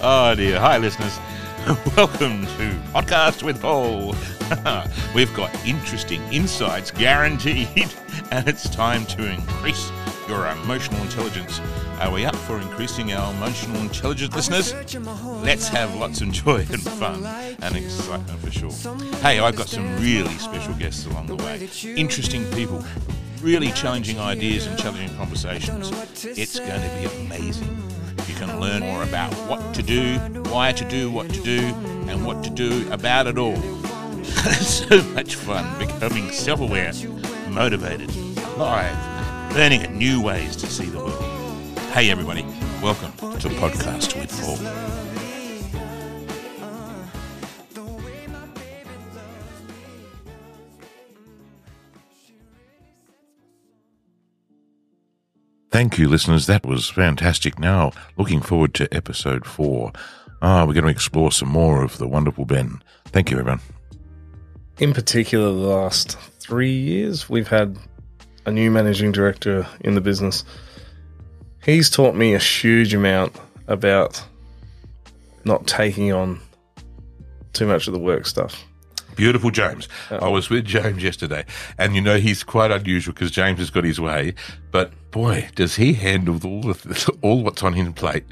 Oh dear. Hi, listeners. Welcome to Podcast with Paul. We've got interesting insights guaranteed, and it's time to increase your emotional intelligence. Are we up for increasing our emotional intelligence, listeners? Let's have lots of joy and fun and excitement for sure. Hey, I've got some really special guests along the way. Interesting people, really challenging ideas and challenging conversations. It's going to be amazing. You can learn more about what to do, why to do what to do, and what to do about it all. so much fun becoming self aware, motivated, alive, learning new ways to see the world. Hey, everybody, welcome to Podcast with Paul. Thank you, listeners. That was fantastic. Now, looking forward to episode four. Ah, we're going to explore some more of the wonderful Ben. Thank you, everyone. In particular, the last three years, we've had a new managing director in the business. He's taught me a huge amount about not taking on too much of the work stuff. Beautiful James. I was with James yesterday, and you know he's quite unusual because James has got his way. But boy, does he handle all the, all what's on his plate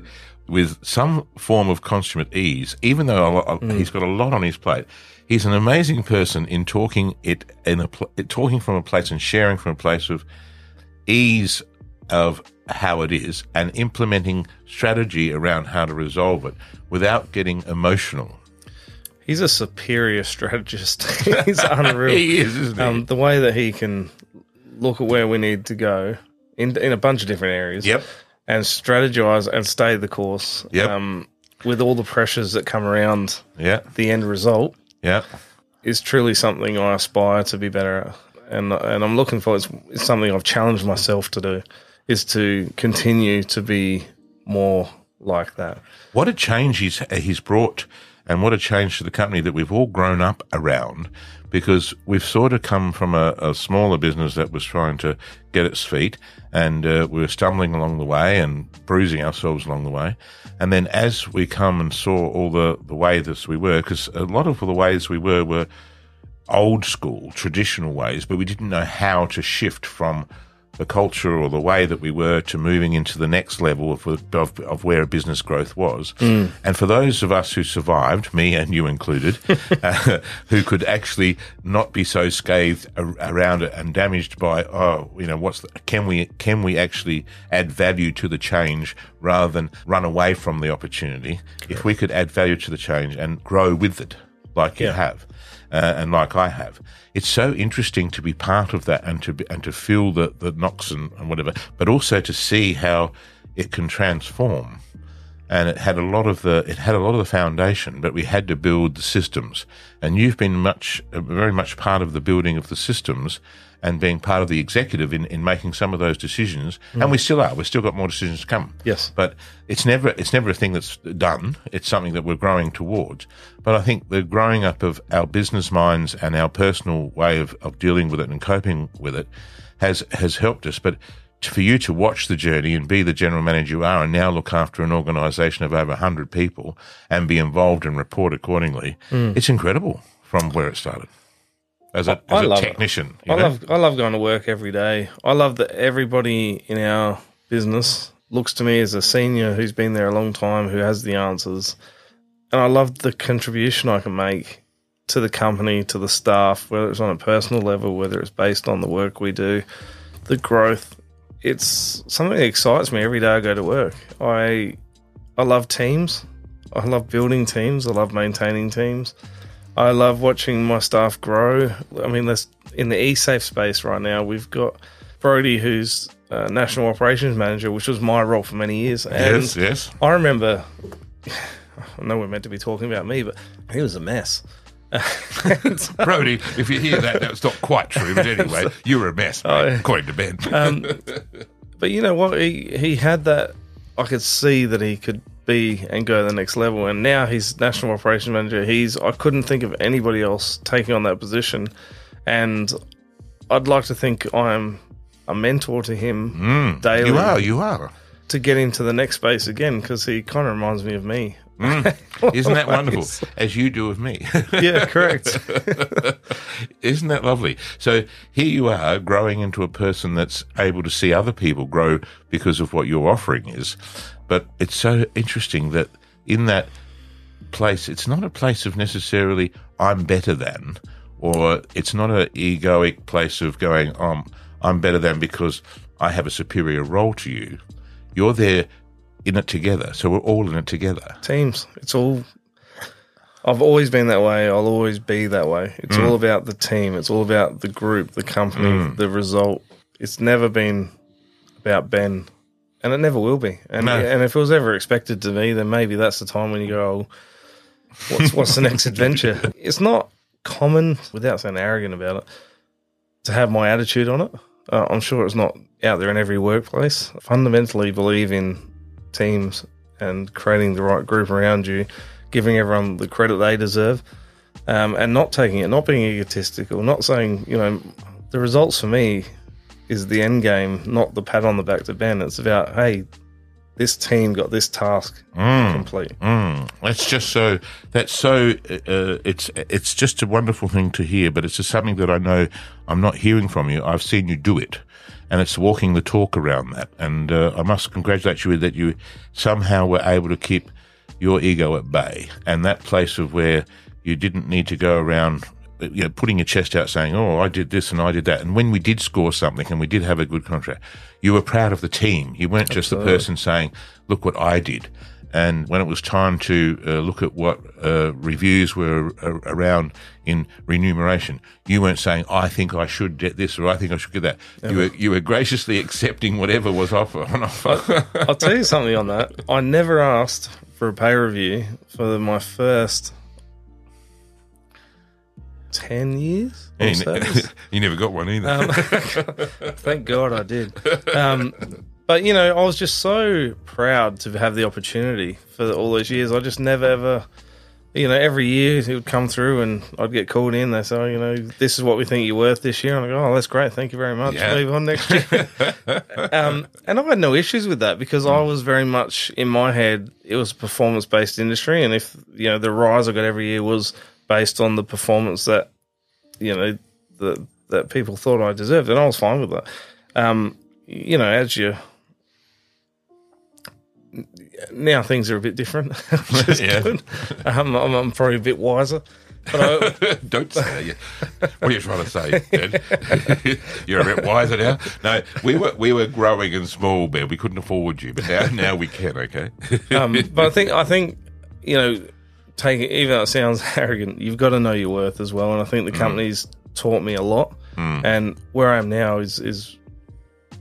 with some form of consummate ease. Even though a lot, he's got a lot on his plate, he's an amazing person in talking it in a pl- talking from a place and sharing from a place of ease of how it is and implementing strategy around how to resolve it without getting emotional. He's a superior strategist. He's unreal. He is, isn't he? Um, the way that he can look at where we need to go in in a bunch of different areas. Yep. And strategize and stay the course. Yep. Um, with all the pressures that come around Yeah. the end result Yeah. is truly something I aspire to be better at. And and I'm looking for it's, it's something I've challenged myself to do is to continue to be more like that. What a change he's he's brought, and what a change to the company that we've all grown up around. Because we've sort of come from a, a smaller business that was trying to get its feet, and uh, we were stumbling along the way and bruising ourselves along the way. And then as we come and saw all the the way that we were, because a lot of the ways we were were old school, traditional ways, but we didn't know how to shift from the culture or the way that we were to moving into the next level of, of, of where business growth was. And for those of us who survived, me and you included, uh, who could actually not be so scathed ar- around it and damaged by, oh, you know, what's the, can we can we actually add value to the change rather than run away from the opportunity? If we could add value to the change and grow with it, like you have uh, and like I have. It's so interesting to be part of that and to be, and to feel the the knocks and, and whatever, but also to see how it can transform. And it had a lot of the it had a lot of the foundation, but we had to build the systems. And you've been much uh, very much part of the building of the systems and being part of the executive in, in making some of those decisions. And we still are. We've still got more decisions to come. Yes. But it's never it's never a thing that's done. It's something that we're growing towards. But I think the growing up of our business minds and our personal way of, of dealing with it and coping with it has has helped us. But for you to watch the journey and be the general manager you are and now look after an organisation of over 100 people and be involved and report accordingly, mm. it's incredible from where it started. As a, I as a love technician, I know? love I love going to work every day. I love that everybody in our business looks to me as a senior who's been there a long time, who has the answers, and I love the contribution I can make to the company, to the staff, whether it's on a personal level, whether it's based on the work we do, the growth. It's something that excites me every day I go to work. I I love teams. I love building teams. I love maintaining teams. I love watching my staff grow. I mean, there's in the eSafe space right now. We've got Brody, who's uh, national operations manager, which was my role for many years. And yes, yes. I remember. I know we're meant to be talking about me, but he was a mess. Brody, if you hear that, that's not quite true. But anyway, you were a mess, mate, Oh, according to Ben. Um, but you know what? He he had that. I could see that he could be and go to the next level. And now he's national operations manager. He's. I couldn't think of anybody else taking on that position. And I'd like to think I'm a mentor to him daily you are, you are. to get into the next space again because he kind of reminds me of me. Isn't that wonderful? As you do with me. Yeah, correct. Isn't that lovely? So here you are growing into a person that's able to see other people grow because of what your offering is. But it's so interesting that in that place, it's not a place of necessarily I'm better than, or it's not an egoic place of going, um, I'm better than because I have a superior role to you. You're there in it together. So we're all in it together. Teams. It's all. I've always been that way. I'll always be that way. It's all about the team. It's all about the group, the company, the result. It's never been about Ben, and it never will be. And No. and if it was ever expected to be, then maybe that's the time when you go, oh, "What's what's the next adventure?" It's not common, without sounding arrogant about it, to have my attitude on it. Uh, I'm sure it's not out there in every workplace. I fundamentally believe in teams and creating the right group around you, giving everyone the credit they deserve, um, and not taking it, not being egotistical, not saying, you know, the results for me is the end game, not the pat on the back to Ben. It's about, hey, this team got this task complete. Mm, that's just so. That's so. Uh, it's it's just a wonderful thing to hear, but it's just something that I know I'm not hearing from you. I've seen you do it, and it's walking the talk around that. And uh, I must congratulate you that you somehow were able to keep your ego at bay, and that place of where you didn't need to go around. You know, putting your chest out, saying, "Oh, I did this and I did that." And when we did score something and we did have a good contract, you were proud of the team. You weren't just the person saying, "Look what I did." And when it was time to uh, look at what uh, reviews were uh, around in remuneration, you weren't saying, "I think I should get this" or "I think I should get that." You were you were graciously accepting whatever was offer on offer. I'll tell you something on that. I never asked for a pay review for my first 10 years. of you, service. you never got one either. Um, thank God I did. Um, but you know, I was just so proud to have the opportunity for all those years. I just never ever, you know, every year it would come through and I'd get called in. They say, oh, you know, this is what we think you're worth this year. And I go, oh, that's great. Thank you very much. Yeah. Move on next year. um, and I had no issues with that because I was very much in my head. It was a performance based industry, and if you know the rise I got every year was based on the performance that you know that that people thought I deserved, and I was fine with that. Um, you know, as you now things are a bit different, Yeah. Um, I'm, I'm probably a bit wiser. But I, Don't say that. What are you trying to say, Ben? You're a bit wiser now. No, we were we were growing and small, Ben. We couldn't afford you, but now now we can. Okay. um, but I think I think you know, taking even though it sounds arrogant, you've got to know your worth as well. And I think the company's taught me a lot, and where I am now is is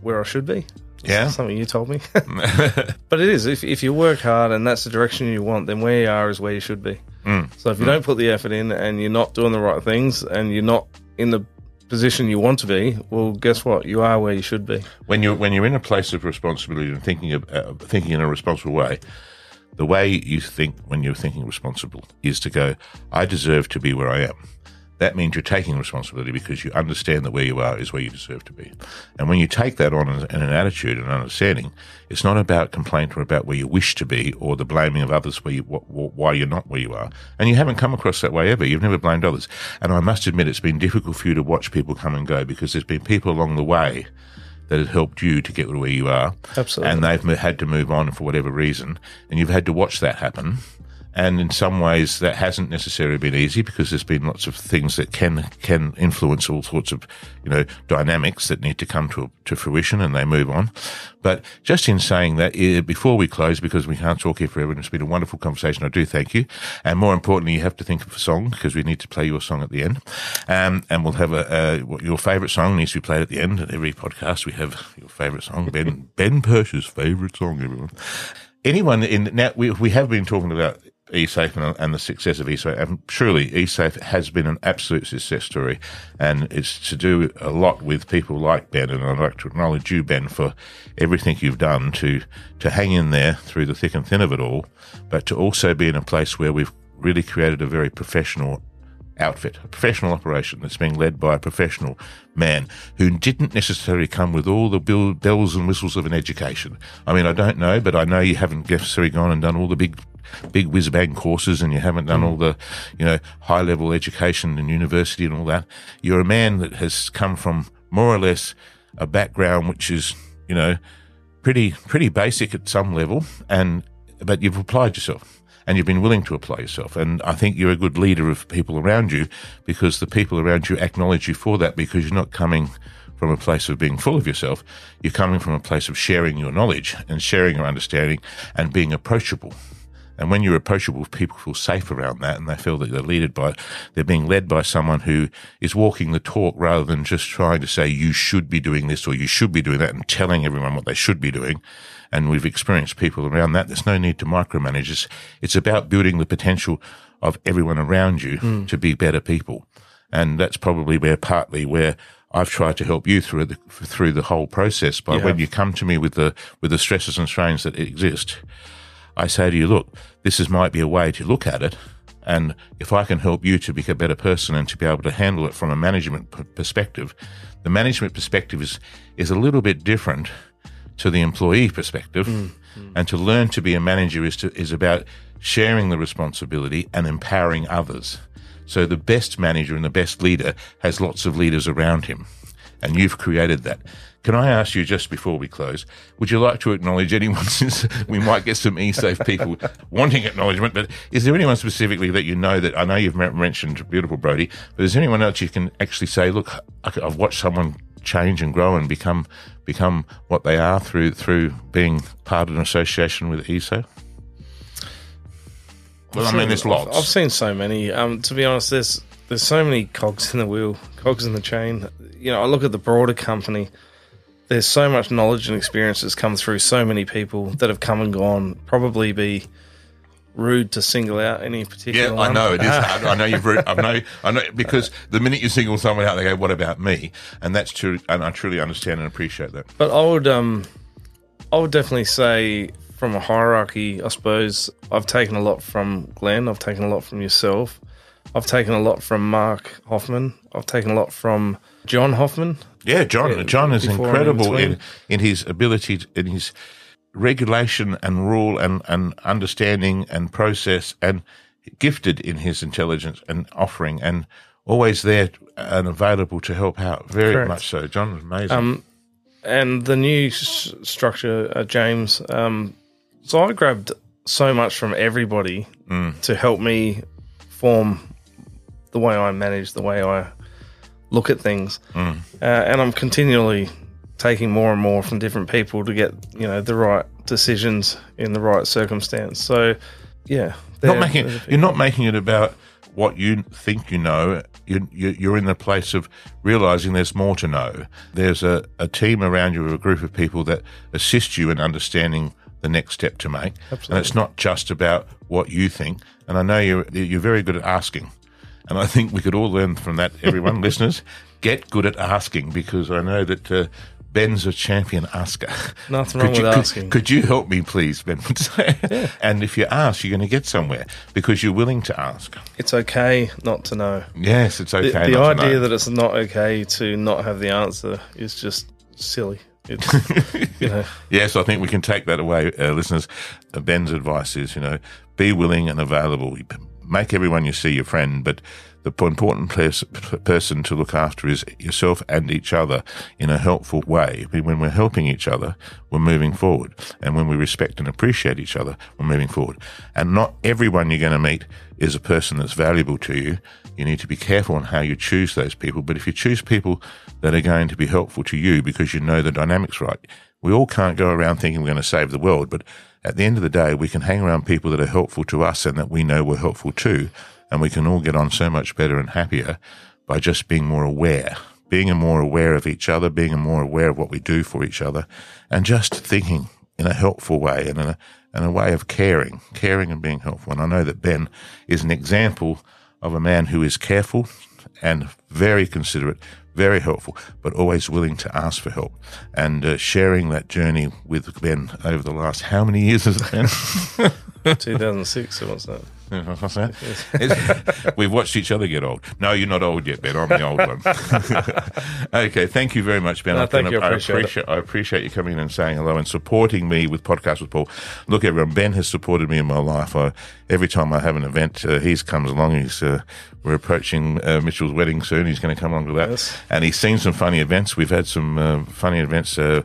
where I should be. Yeah. something you told me. but it is if if you work hard and that's the direction you want, then where you are is where you should be. So if you don't put the effort in and you're not doing the right things and you're not in the position you want to be, well, guess what? You are where you should be. when you're when you're in a place of responsibility and thinking of uh, thinking in a responsible way, the way you think when you're thinking responsible is to go, I deserve to be where I am. That means you're taking responsibility because you understand that where you are is where you deserve to be. And when you take that on in an attitude and understanding, it's not about complaint or about where you wish to be or the blaming of others where you, wh- wh- why you're not where you are. And you haven't come across that way ever. You've never blamed others. And I must admit, it's been difficult for you to watch people come and go because there's been people along the way that have helped you to get to where you are. Absolutely. And they've had to move on for whatever reason. And you've had to watch that happen. And in some ways, that hasn't necessarily been easy because there's been lots of things that can can influence all sorts of, you know, dynamics that need to come to to fruition, and they move on. But just in saying that, eh, before we close, because we can't talk here forever, and it's been a wonderful conversation, I do thank you. And more importantly, you have to think of a song because we need to play your song at the end. Um, and we'll have a, uh, what your favourite song needs to be played at the end. At every podcast, we have your favourite song, Ben Ben Pursche's favourite song, everyone anyone in now we we have been talking about eSafe and, and the success of eSafe, and surely eSafe has been an absolute success story, and it's to do a lot with people like Ben, and I'd like to acknowledge you, Ben, for everything you've done to to hang in there through the thick and thin of it all, but to also be in a place where we've really created a very professional outfit, a professional operation that's being led by a professional man who didn't necessarily come with all the bill, bells and whistles of an education. I mean, I don't know, but I know you haven't necessarily gone and done all the big big whiz bang courses and you haven't done hmm. all the, you know, high level education and university and all that. You're a man that has come from more or less a background which is, you know, pretty pretty basic at some level, and but you've applied yourself and you've been willing to apply yourself. And I think you're a good leader of people around you because the people around you acknowledge you for that because you're not coming from a place of being full of yourself. You're coming from a place of sharing your knowledge and sharing your understanding and being approachable. And when you're approachable, people feel safe around that and they feel that they're led by, they're being led by someone who is walking the talk rather than just trying to say, you should be doing this or you should be doing that and telling everyone what they should be doing. And we've experienced people around that. There's no need to micromanage. It's, it's about building the potential of everyone around you mm. to be better people. And that's probably where partly where I've tried to help you through the, through the whole process. But when you come to me with the, with the stresses and strains that exist, I say to you, look, this is might be a way to look at it. And if I can help you to be a better person and to be able to handle it from a management p- perspective, the management perspective is, is a little bit different to the employee perspective. Mm, mm. And to learn to be a manager is to, is about sharing the responsibility and empowering others. So the best manager and the best leader has lots of leaders around him. And you've created that. Can I ask you just before we close, would you like to acknowledge anyone since we might get some e-safe people wanting acknowledgement, but is there anyone specifically that you know that I know you've mentioned beautiful Brody, but is there anyone else you can actually say, look, I've watched someone change and grow and become become what they are through through being part of an association with eSafe? Well, I mean, there's lots. I've seen so many. Um, to be honest, there's there's so many cogs in the wheel, cogs in the chain. You know, I look at the broader company there's so much knowledge and experience that's come through so many people that have come and gone. Probably be rude to single out any particular. Yeah, one. I know it is hard. I know you've. Rude, I know. I know because the minute you single someone out, they go, "What about me?" And that's true. And I truly understand and appreciate that. But I would, um, I would definitely say from a hierarchy, I suppose I've taken a lot from Glenn. I've taken a lot from yourself. I've taken a lot from Mark Hoffman. I've taken a lot from John Hoffman. Yeah, John. John is incredible in, in his ability, to, in his regulation and rule and, and understanding and process and gifted in his intelligence and offering and always there and available to help out. Very Correct. much so. John is amazing. Um, and the new s- structure, uh, James. Um, so I grabbed so much from everybody mm. to help me form the way I manage, the way I look at things, mm. uh, and I'm continually taking more and more from different people to get you know the right decisions in the right circumstance. So, yeah, not making you're not making it about what you think you know. You, you're in the place of realizing there's more to know. There's a, a team around you, a group of people that assist you in understanding the next step to make. Absolutely. And it's not just about what you think. And I know you're you're very good at asking. And I think we could all learn from that, everyone, listeners. Get good at asking because I know that uh, Ben's a champion asker. Nothing wrong could with you, asking. Could, could, you help me, please, Ben? yeah. And if you ask, you're going to get somewhere because you're willing to ask. It's okay not to know. Yes, it's okay. The, the idea that it's not okay to not have the answer is just silly. you know. yes, I think we can take that away, uh, listeners. Uh, Ben's advice is, you know, be willing and available make everyone you see your friend, but the important pers- person to look after is yourself and each other in a helpful way. When we're helping each other, we're moving forward. And when we respect and appreciate each other, we're moving forward. And not everyone you're going to meet is a person that's valuable to you. You need to be careful on how you choose those people. But if you choose people that are going to be helpful to you because you know the dynamics right, we all can't go around thinking we're going to save the world, but at the end of the day, we can hang around people that are helpful to us and that we know we're helpful to, and we can all get on so much better and happier by just being more aware, being more aware of each other, being more aware of what we do for each other, and just thinking in a helpful way and in a, in a way of caring, caring and being helpful. And I know that Ben is an example of a man who is careful and very considerate, very helpful, but always willing to ask for help. And uh, sharing that journey with Ben over the last how many years has it been? 2006, so what's that? What's that? We've watched each other get old. No, you're not old yet, Ben. I'm the old one. okay, thank you very much, Ben. No, I thank you, I appreciate it. appreciate, I appreciate you coming in and saying hello and supporting me with Podcast with Paul. Look, everyone, Ben has supported me in my life. I, every time I have an event, uh, he's comes along. He's uh, we're approaching uh, Mitchell's wedding soon. He's going to come along to that, Yes. and he's seen some funny events. We've had some uh, funny events. Uh,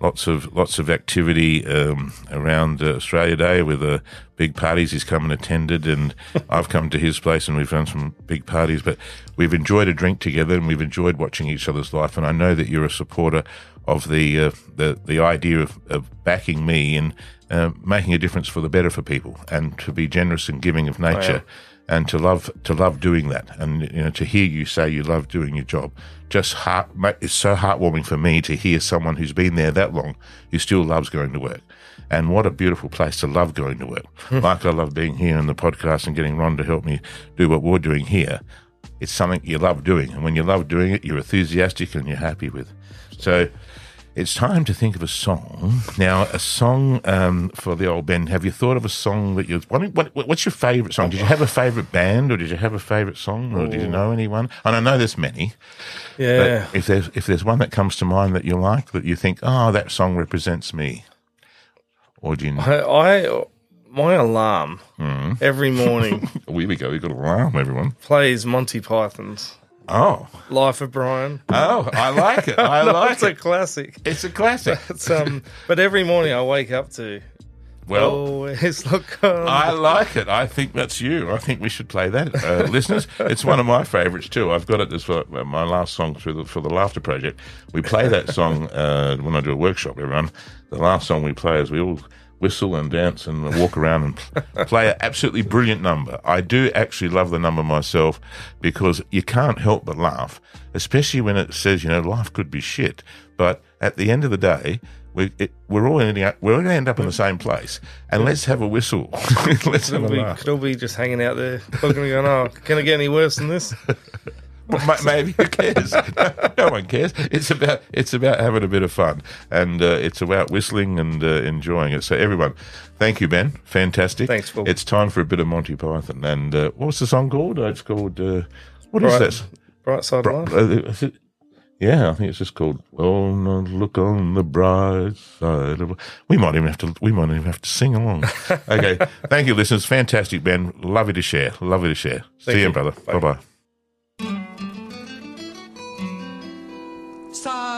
lots of lots of activity um, around uh, Australia Day with uh, big parties. He's come and attended, and I've come to his place, and we've done some big parties. But we've enjoyed a drink together, and we've enjoyed watching each other's life. And I know that you're a supporter of the uh, the the idea of, of backing me and uh, making a difference for the better for people, and to be generous and giving of nature and to love to love doing that. And you know to hear you say you love doing your job just heart it's so heartwarming for me to hear someone who's been there that long who still loves going to work. And what a beautiful place to love going to work. Hmm. Like i love being here in the podcast and getting ron to help me do what we're doing here. It's something you love doing. And when you love doing it you're enthusiastic and you're happy with. So it's time to think of a song. Now, a song um, for the old Ben. Have you thought of a song that you? What, what, what's your favourite song? Did you have a favourite band, or did you have a favourite song, or did you know anyone? And I know there's many. Yeah. But if there's if there's one that comes to mind that you like, that you think, oh, that song represents me, or do you? I, I my alarm Hmm. every morning Oh, here we go. We've got an alarm, everyone. plays Monty Python's Oh, Life of Brian. oh, I like it. I No, like it's a it. classic. It's a classic. It's um, but every morning I wake up to Well, always look on. I like it. I think that's you. I think we should play that, uh, listeners. It's one of my favourites too. I've got it as for my last song through the, for the Laughter Project. We play that song uh, when I do a workshop. Everyone, the last song we play is we all whistle and dance and walk around and play an absolutely brilliant number. I do actually love the number myself because you can't help but laugh, especially when it says, you know, life could be shit. But at the end of the day, we, it, we're all ending up, we're going to end up in the same place. And let's have a whistle. let's have a we laugh. could all be just hanging out there, looking and going, "Oh, can it get any worse than this?" Maybe who cares? No, no one cares. It's about it's about having a bit of fun, and uh, it's about whistling and uh, enjoying it. So everyone, thank you, Ben. Fantastic. Thanks, Paul. It's time for a bit of Monty Python. And uh, what's the song called? Uh, It's called uh, what is Bright, that? bright side of life. Uh, yeah, I think it's just called "Oh, no, look on the bright side of." We might even have to. We might even have to sing along. okay, thank you, listeners. Fantastic, Ben. Lovely to share. Lovely to share. See Thank you, you. brother. Bye bye.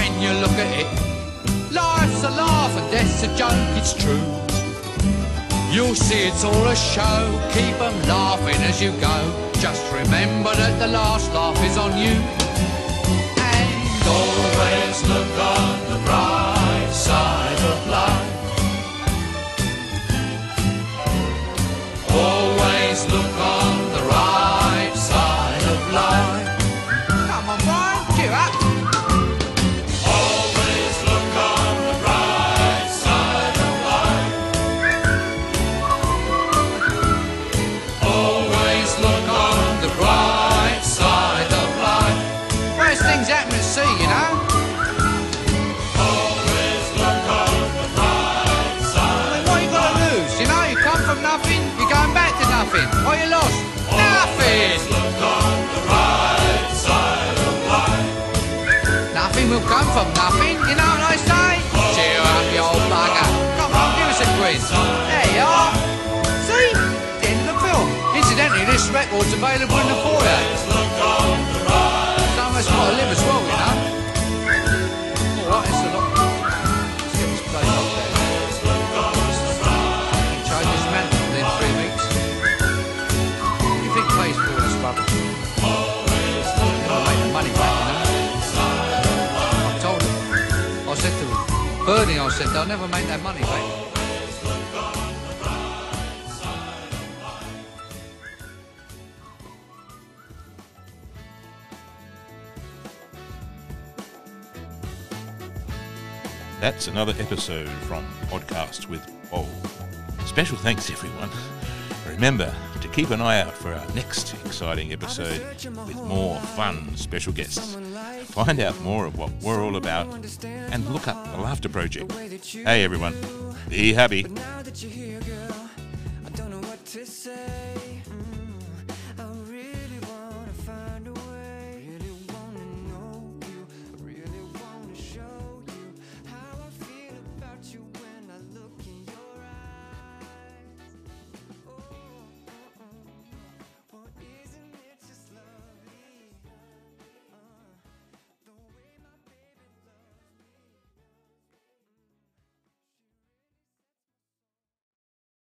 when you look at it. Life's a laugh and death's a joke, it's true. You'll see it's all a show, keep 'em laughing as you go. Just remember that the last laugh is on you. And always look on the bright record's available in the foyer. So much got to live as well, you know. Alright, it's a lot. Let's get this place up there. Change this mantle within three weeks. What do you think pays for all this rubbish? Never make the money back, you know. I told him. I said to him, Bernie, I said, they'll never make that money back. That's another episode from Podcast with Paul. Special thanks, everyone. Remember to keep an eye out for our next exciting episode with more fun special guests. Find out more of what we're all about and look up the Laughter Project. Hey, everyone, be happy.